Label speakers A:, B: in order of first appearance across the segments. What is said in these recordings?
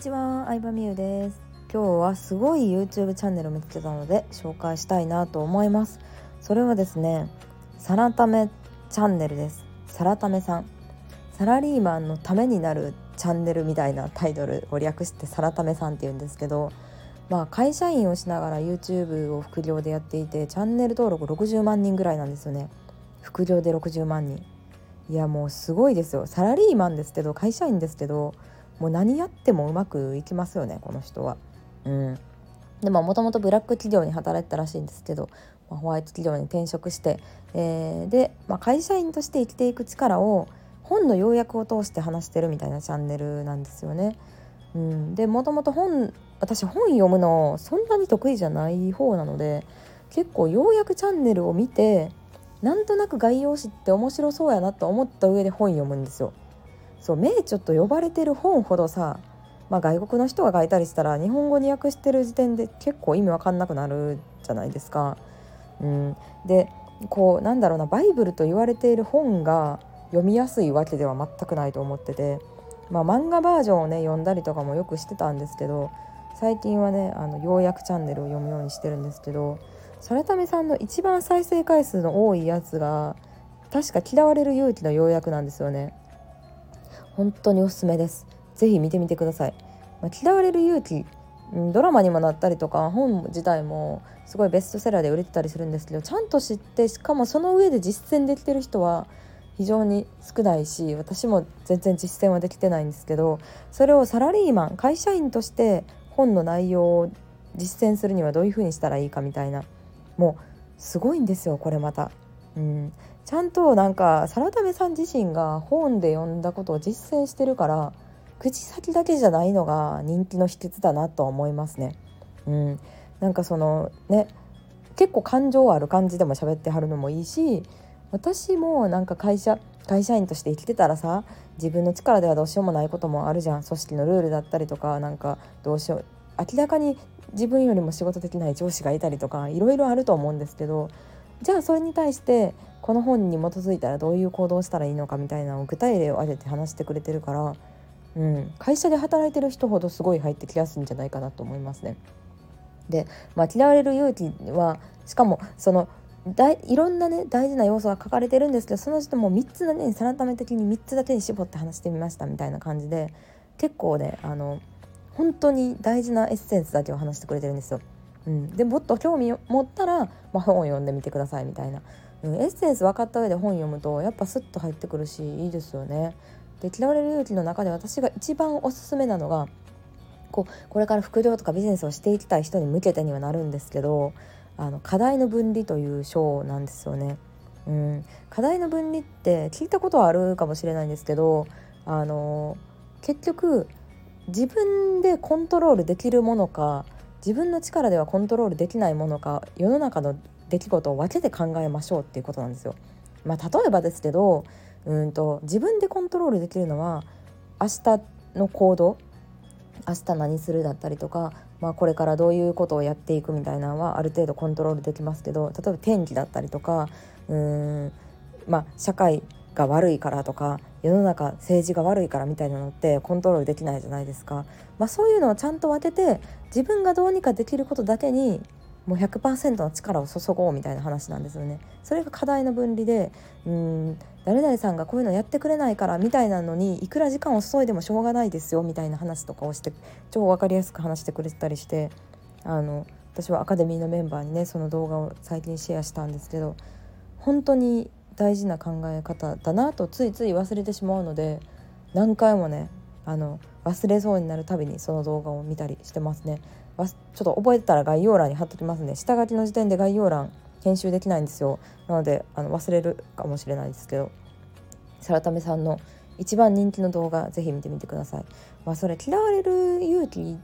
A: ちは、相葉美優です。今日はすごい YouTube チャンネルを見つけたので紹介したいなと思います。それはですねサラタメチャンネルです。サラタメさん。サラリーマンのためになるチャンネルみたいなタイトルを略してサラタメさんって言うんですけどまあ会社員をしながら YouTube を副業でやっていてチャンネル登録60万人ぐらいなんですよね。副業で60万人。いやもうすごいですよ。サラリーマンですけど会社員ですけどもう何やってもうまくいきますよねこの人は。うん、でももともとブラック企業に働いてたらしいんですけど、まあ、ホワイト企業に転職して、えー、で、まあ、会社員として生きていく力を本の要約を通して話してるみたいなチャンネルなんですよね。うん、でもともと本私本読むのそんなに得意じゃない方なので結構要約チャンネルを見てなんとなく概要紙って面白そうやなと思った上で本読むんですよ。そう名著と呼ばれてる本ほどさ、まあ、外国の人が書いたりしたら日本語に訳してる時点で結構意味わかんなくなるじゃないですか。うん、でこうなんだろうなバイブルと言われている本が読みやすいわけでは全くないと思ってて、まあ、漫画バージョンをね読んだりとかもよくしてたんですけど最近はねあのようやくチャンネルを読むようにしてるんですけどそれためさんの一番再生回数の多いやつが確か嫌われる勇気の要約なんですよね。本当におすすめですぜひ見てみてください、まあ、嫌われる勇気ドラマにもなったりとか本自体もすごいベストセラーで売れてたりするんですけどちゃんと知ってしかもその上で実践できてる人は非常に少ないし私も全然実践はできてないんですけどそれをサラリーマン会社員として本の内容を実践するにはどういうふうにしたらいいかみたいなもうすごいんですよこれまた。うん、ちゃんとなんかサラタメさん自身が本で読んだことを実践してるから口先だけじゃないのが人気の秘訣だなと思いますね。うん、なんかそのね結構感情ある感じでも喋ってはるのもいいし私もなんか会社会社員として生きてたらさ自分の力ではどうしようもないこともあるじゃん。組織のルールだったりとかなんかどうしよう。明らかに自分よりも仕事できない上司がいたりとかいろいろあると思うんですけどじゃあそれに対してこの本に基づいたらどういう行動をしたらいいのかみたいなのを具体例を挙げて話してくれてるから、うん、会社で働いてる人ほどすごい入ってきやすいんじゃないかなと思いますね。で、まあ、嫌われる勇気はしかもそのだいいろんなね大事な要素が書かれてるんですけどその人も3つだけに改め的に3つだけに絞って話してみましたみたいな感じで結構ねあの本当に大事なエッセンスだけを話してくれてるんですよ。うん、でもっと興味を持ったら、まあ、本を読んでみてくださいみたいな、うん、エッセンス分かった上で本読むとやっぱスッと入ってくるしいいですよね。で嫌われる勇気の中で私が一番おすすめなのがこうこれから副業とかビジネスをしていきたい人に向けてにはなるんですけどあの課題の分離という章なんですよね。うん、課題の分離って聞いたことはあるかもしれないんですけどあの結局自分でコントロールできるものか自分の力ではコントロールできないものか世の中の出来事を分けて考えましょうっていうことなんですよ。まあ、例えばですけどうんと自分でコントロールできるのは明日の行動明日何するだったりとか、まあ、これからどういうことをやっていくみたいなのはある程度コントロールできますけど例えば天気だったりとかうん、まあ、社会が悪いからとか世の中政治が悪いからみたいなのってコントロールできないじゃないですか、まあ、そういうのをちゃんと分けて自分がどうにかできることだけにもう100%の力を注ごうみたいな話なんですよね。それが課題の分離でうん誰々さんがこういうのやってくれないからみたいなのにいくら時間を注いでもしょうがないですよみたいな話とかをして超分かりやすく話してくれてたりしてあの私はアカデミーのメンバーにねその動画を最近シェアしたんですけど本当に大事な考え方だなとついつい忘れてしまうので何回もねあの忘れそうになるたびにその動画を見たりしてますね。ちょっと覚えてたら概要欄に貼っときますね。下書きの時点で概要欄編集できないんですよ。なのであの忘れるかもしれないですけど。サラタメさんの一番人気の動画ぜひ見てみてください、まあ、それ嫌われる勇気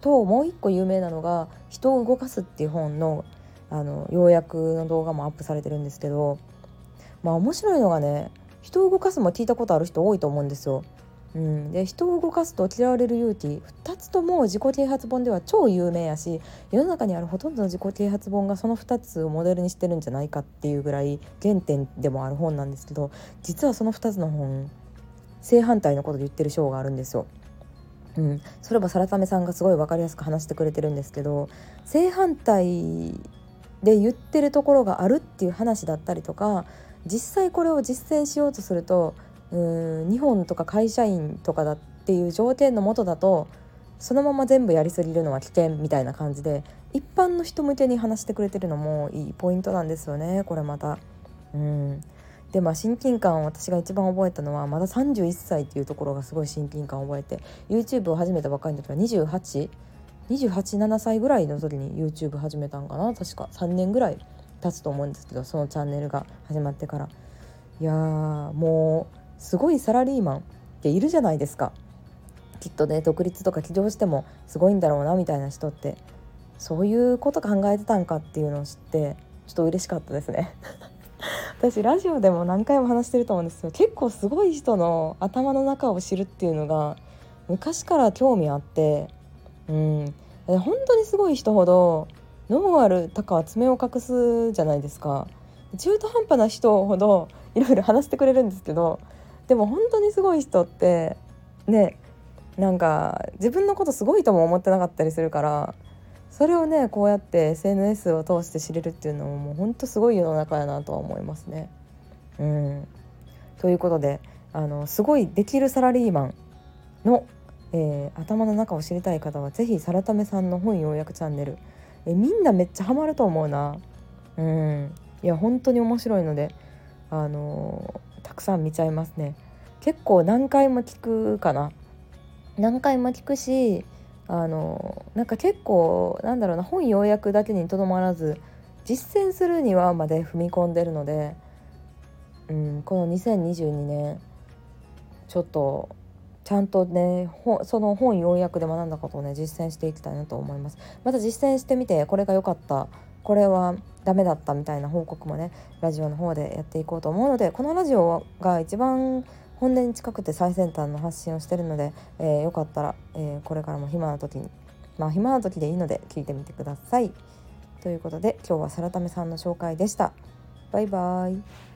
A: ともう一個有名なのが「人を動かす」っていう本のあの要約の動画もアップされてるんですけどまあ面白いのがね人を動かすも聞いたことある人多いと思うんですよ。うん、で人を動かすと嫌われる勇気2つとも自己啓発本では超有名やし世の中にあるほとんどの自己啓発本がその2つをモデルにしてるんじゃないかっていうぐらい原点でもある本なんですけど実はその2つの本正反対のことで言ってる章があるんですよ。うん、それはさらためさんがすごい分かりやすく話してくれてるんですけど正反対で言ってるところがあるっていう話だったりとか実際これを実践しようとするとうん日本とか会社員とかだっていう条件のもとだとそのまま全部やりすぎるのは危険みたいな感じで一般の人向けに話してくれてるのもいいポイントなんですよねこれまた。うんでまあ親近感を私が一番覚えたのはまだ31歳っていうところがすごい親近感を覚えて YouTube を始めたばっかりの時は287歳ぐらいの時に YouTube 始めたんかな。確か3年ぐらい経つと思うんですけどそのチャンネルが始まってから。いやーもうすごいサラリーマンっているじゃないですか。きっとね独立とか起業してもすごいんだろうなみたいな人ってそういうこと考えてたんかっていうのを知ってちょっと嬉しかったですね。私ラジオでも何回も話してると思うんですけど結構すごい人の頭の中を知るっていうのが昔から興味あってうん。本当にすごい人ほどノーアルとかは爪を隠すじゃないですか。中途半端な人ほどいろいろ話してくれるんですけどでも本当にすごい人ってねなんか自分のことすごいとも思ってなかったりするからそれをねこうやって SNS を通して知れるっていうのももうほんとすごい世の中やなとは思いますね。うん、ということであのすごいできるサラリーマンの、えー、頭の中を知りたい方は是非さらためさんの本要約チャンネル、えみんなめっちゃハマると思うな。うん、いや本当に面白いのであのー、たくさん見ちゃいますね。結構何回も聞くかな何回も聞くしあのなんか結構なんだろうな本要約だけにとどまらず実践するにはまで踏み込んでるので、うん、この2022年ちょっとちゃんとねその本要約で学んだことをね実践していきたいなと思いますまた実践してみてこれが良かったこれはダメだったみたいな報告もねラジオの方でやっていこうと思うのでこのラジオが一番本音に近くて最先端の発信をしてるので、えー、よかったら、えー、これからも暇な時にまあ暇な時でいいので聞いてみてください。ということで今日はサラタメさんの紹介でした。バイバーイ。